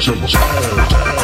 Somos.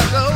struggle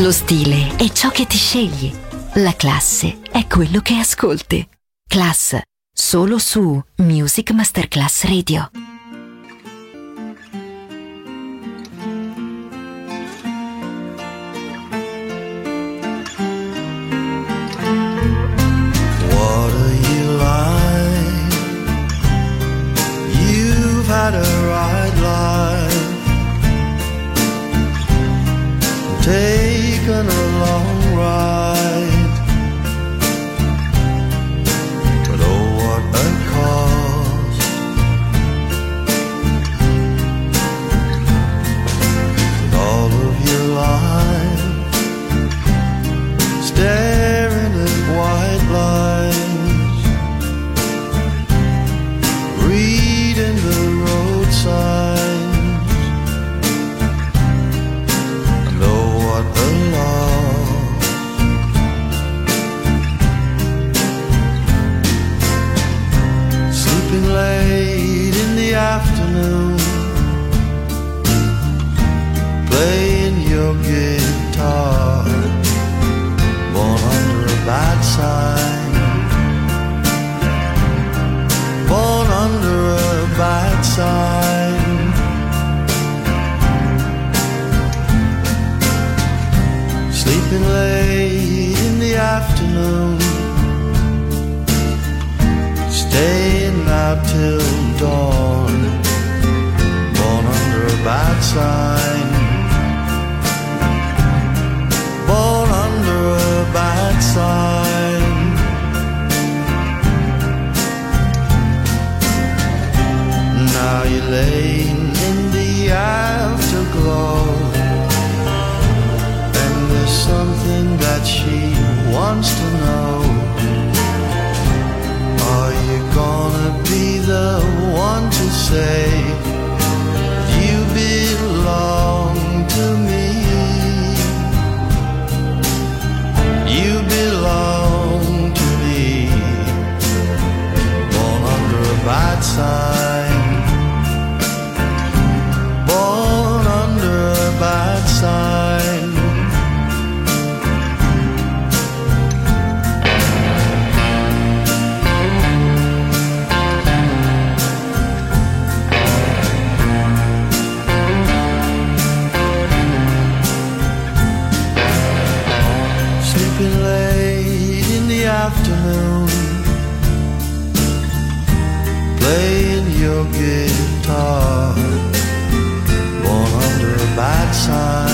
Lo stile è ciò che ti scegli. La classe è quello che ascolti. Class, solo su Music Masterclass Radio. had a right life. Take taken a long ride. guitar, born under a bad sign.